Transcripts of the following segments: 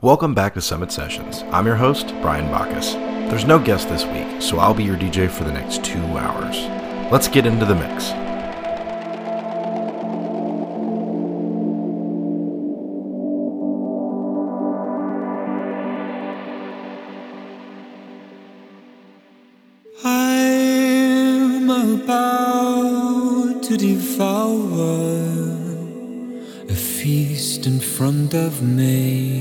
Welcome back to Summit Sessions. I'm your host, Brian Bacchus. There's no guest this week, so I'll be your DJ for the next two hours. Let's get into the mix. About to devour a feast in front of me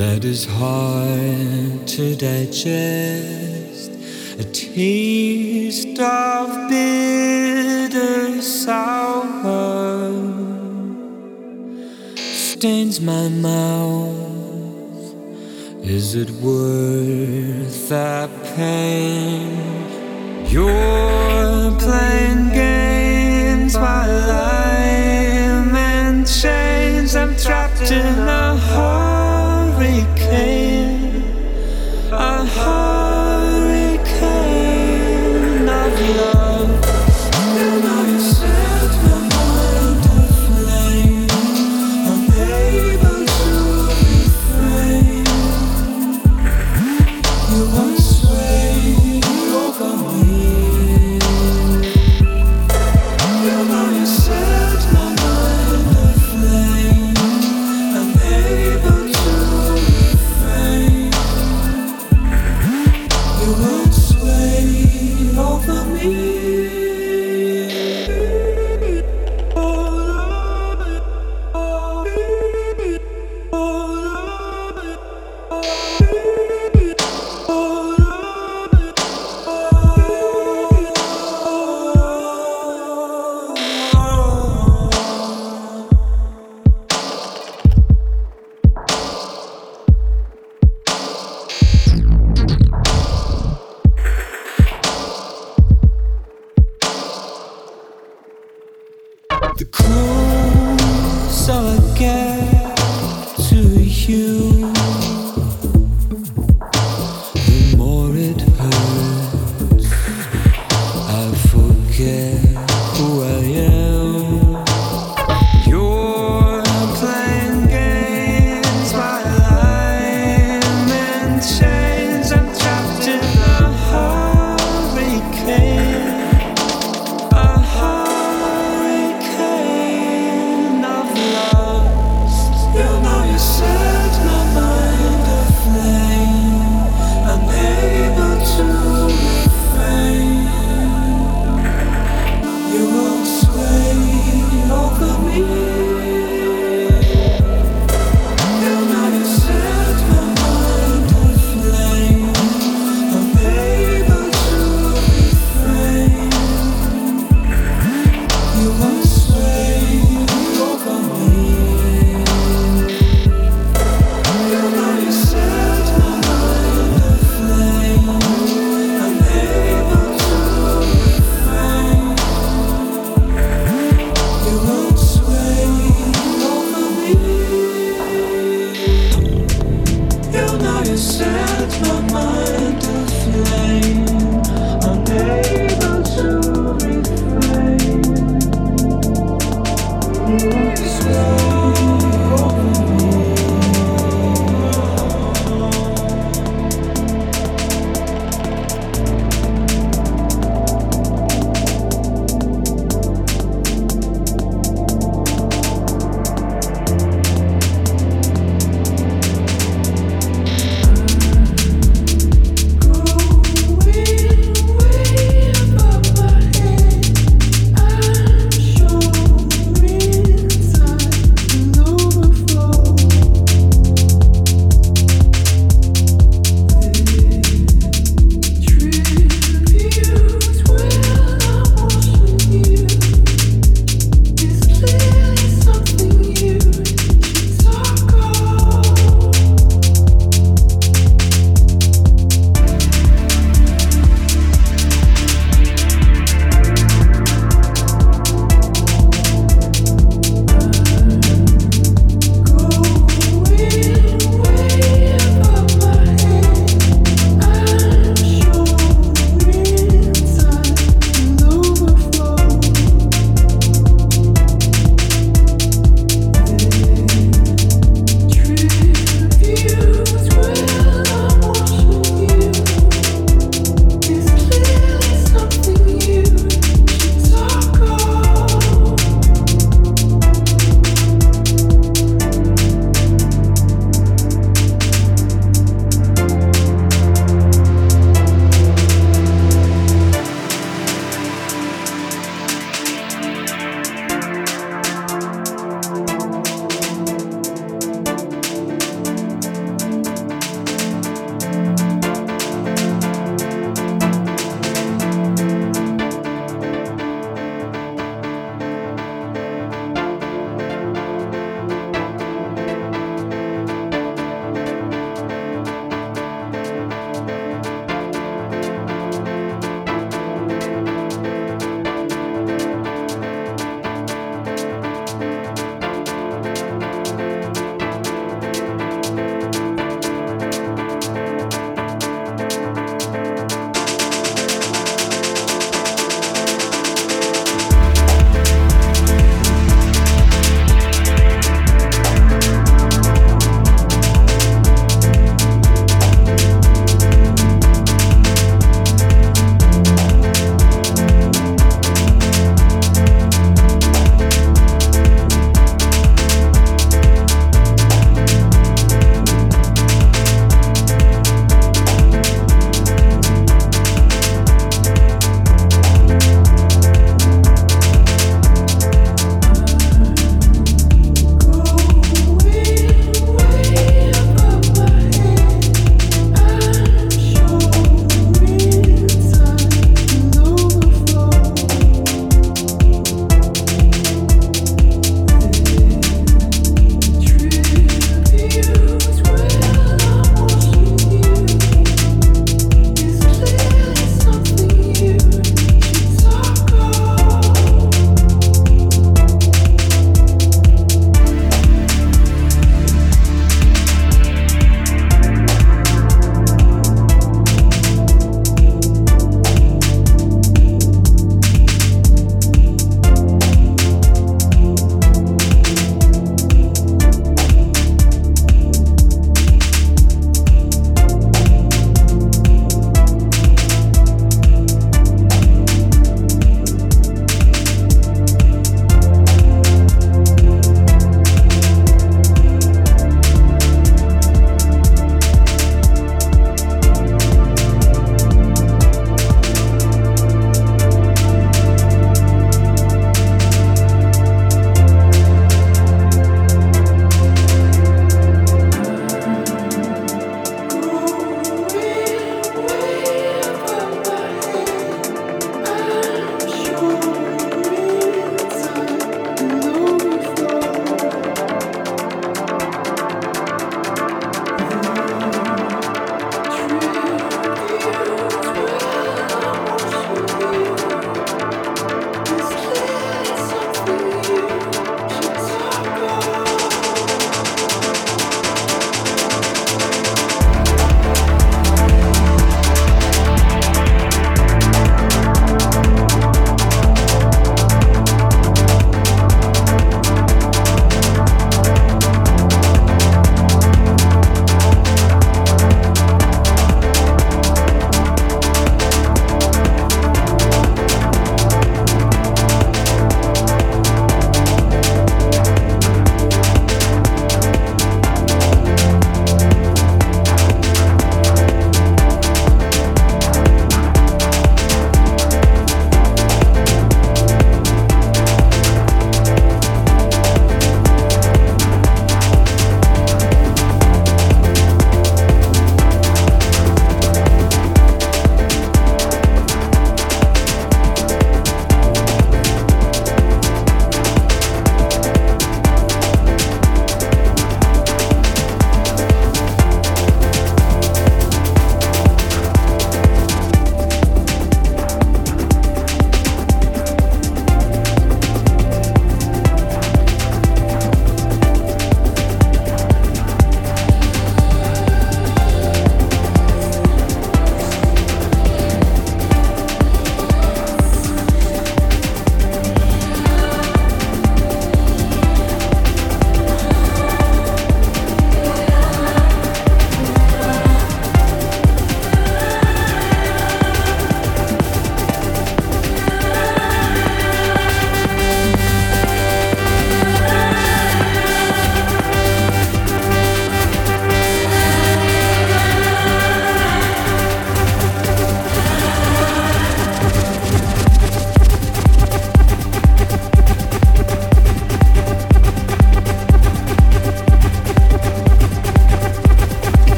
that is hard to digest. A taste of bitter sour stains my mouth. Is it worth the pain? You're playing games while I'm in chains. I'm trapped in a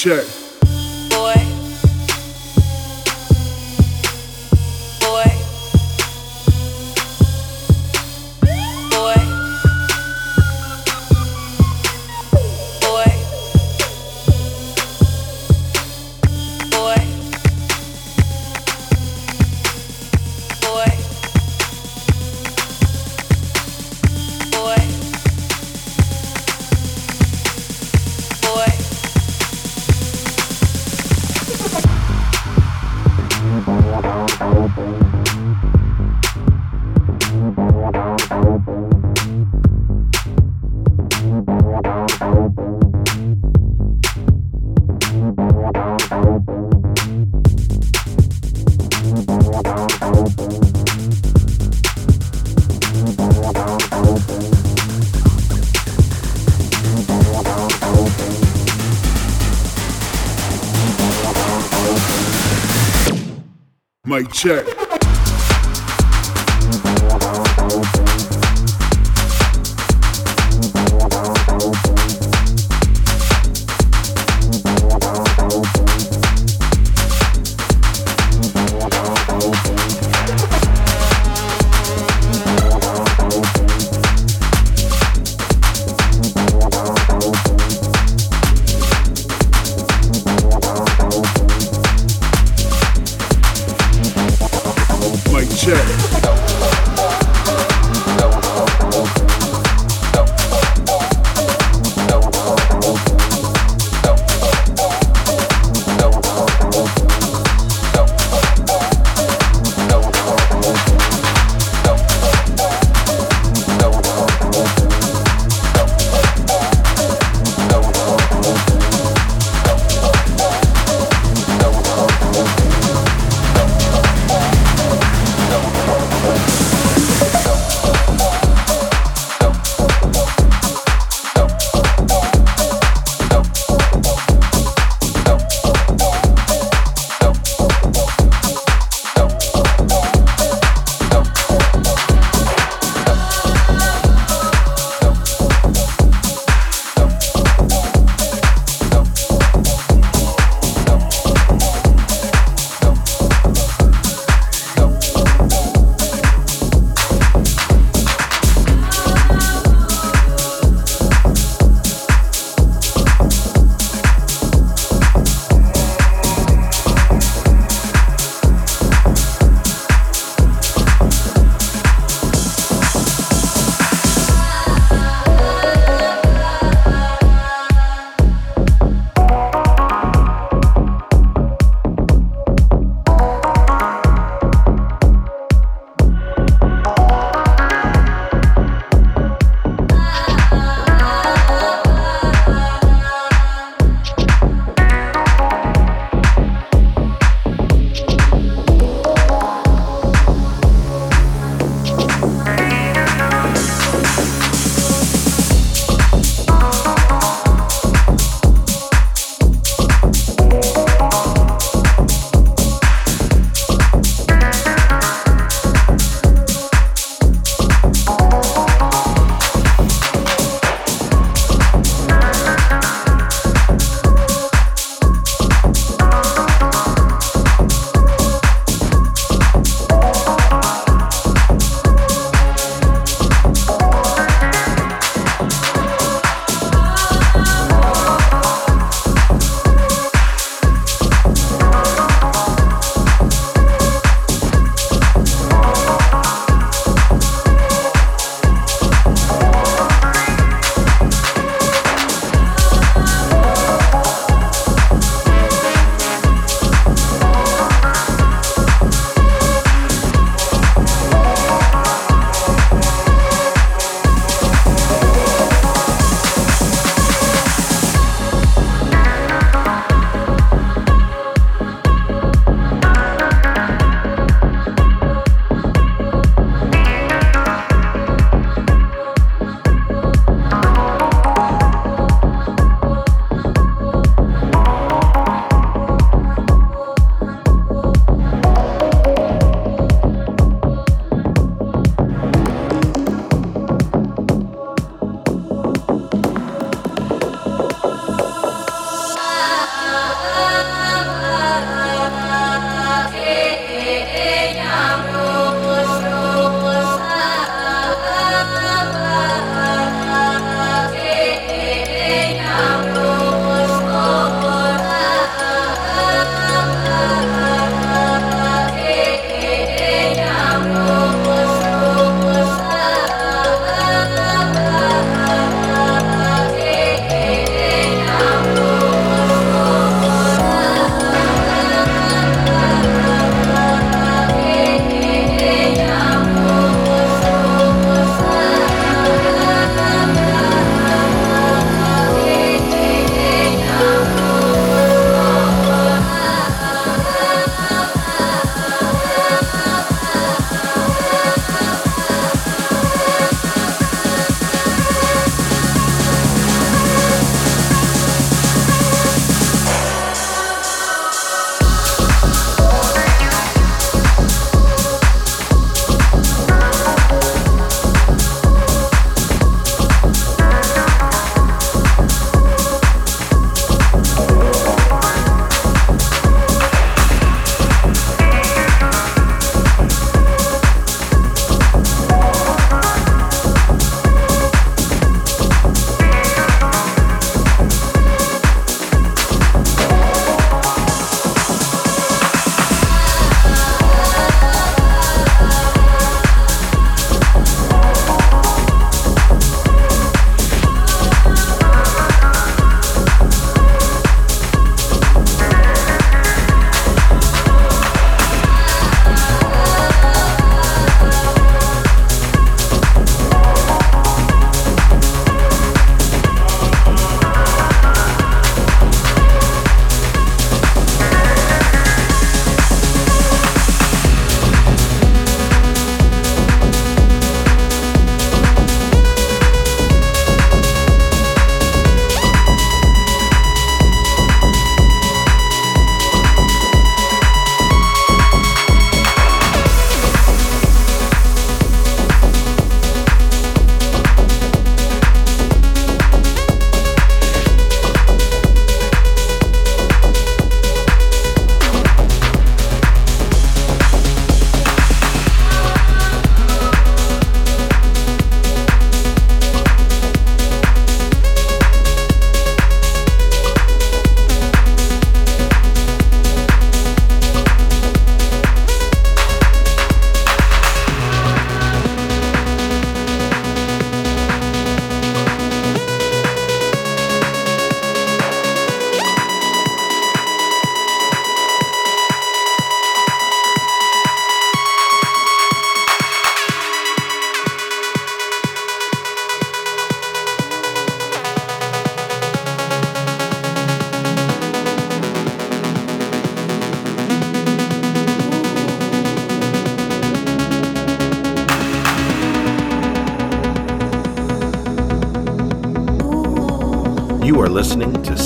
check. Check.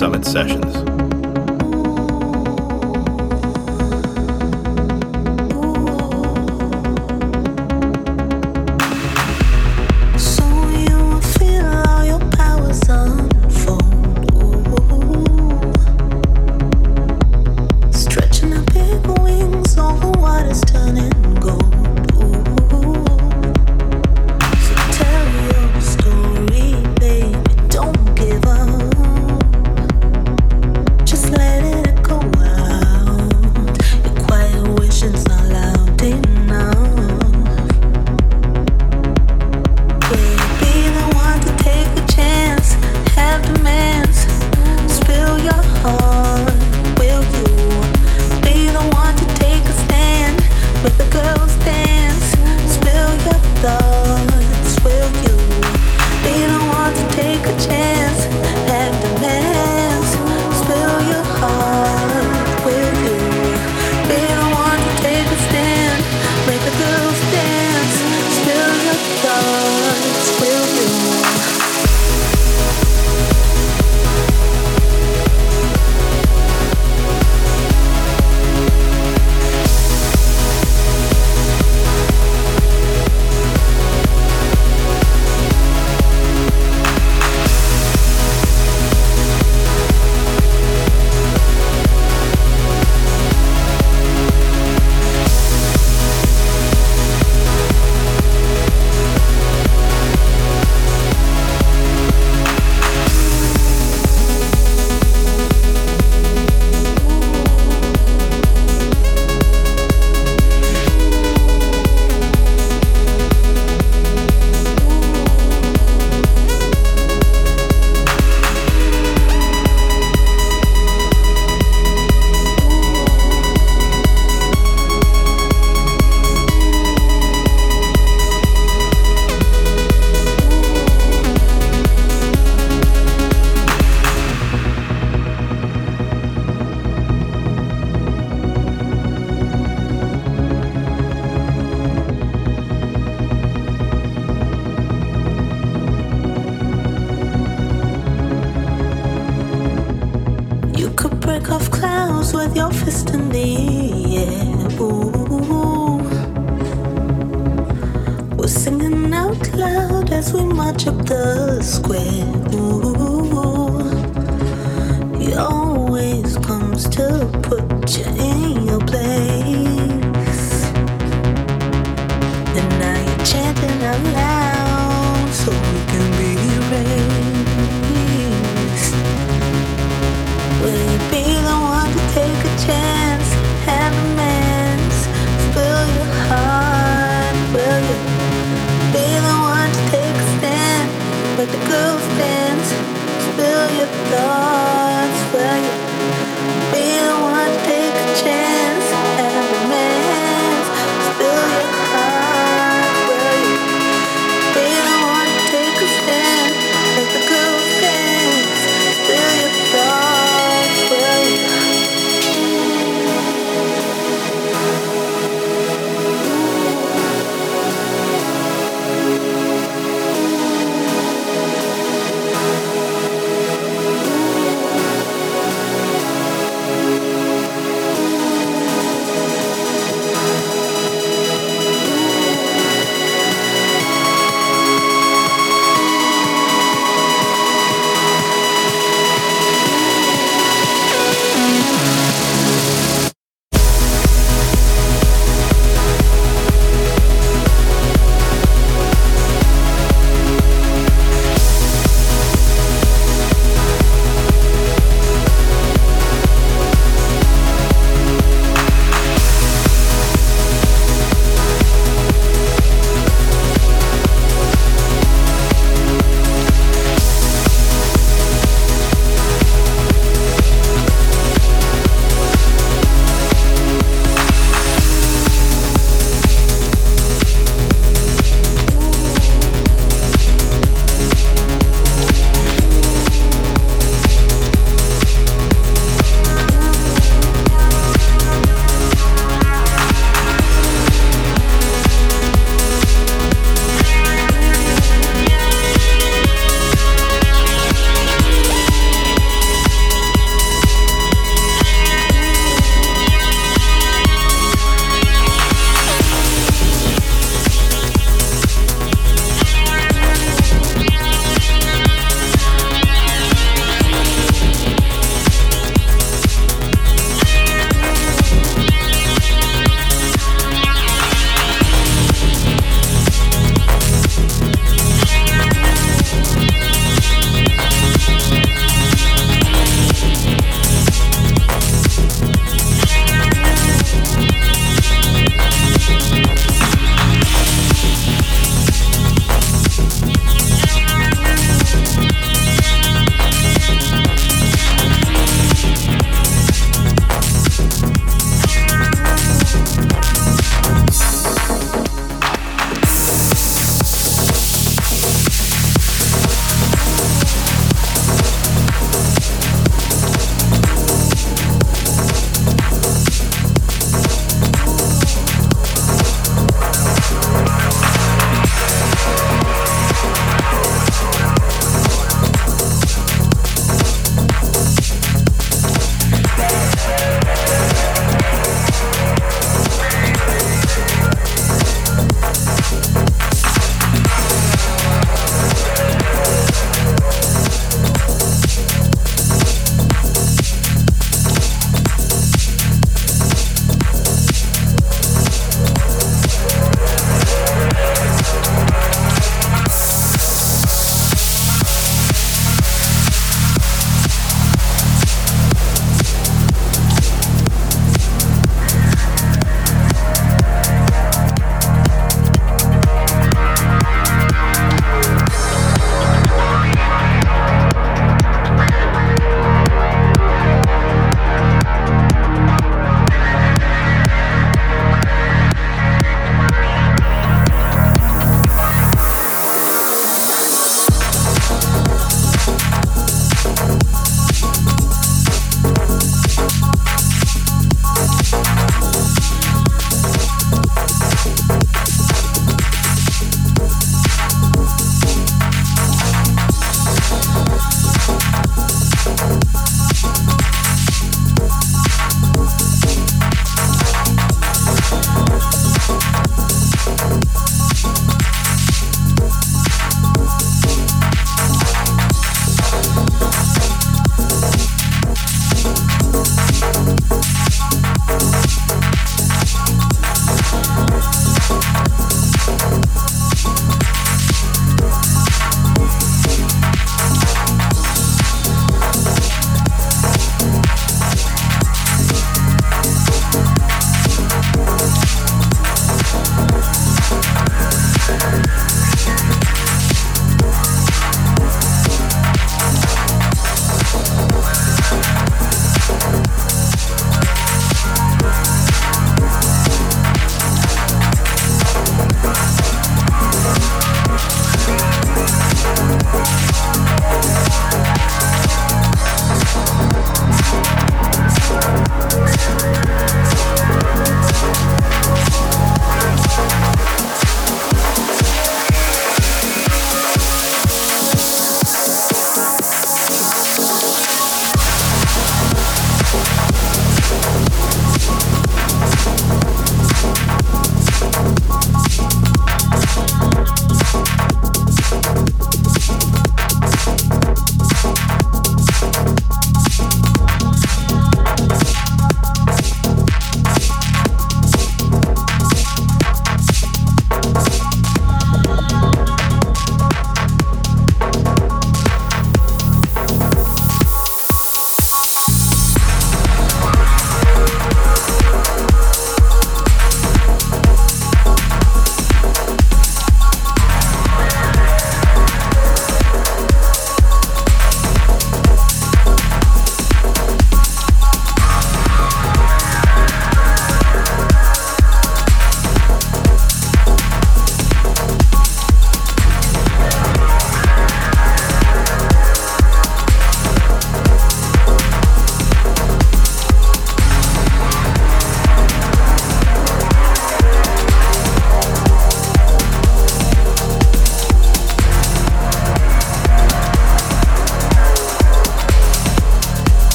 Summit Sessions.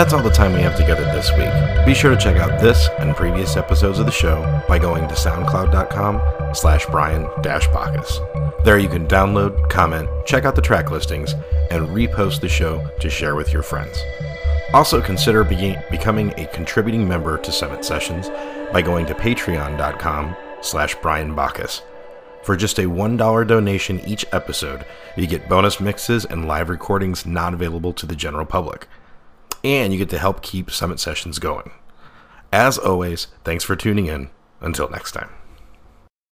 That's all the time we have together this week. Be sure to check out this and previous episodes of the show by going to soundcloud.com slash brian bacchus. There you can download, comment, check out the track listings, and repost the show to share with your friends. Also consider be- becoming a contributing member to Summit Sessions by going to patreon.com slash brian bacchus. For just a $1 donation each episode, you get bonus mixes and live recordings not available to the general public and you get to help keep Summit Sessions going. As always, thanks for tuning in. Until next time.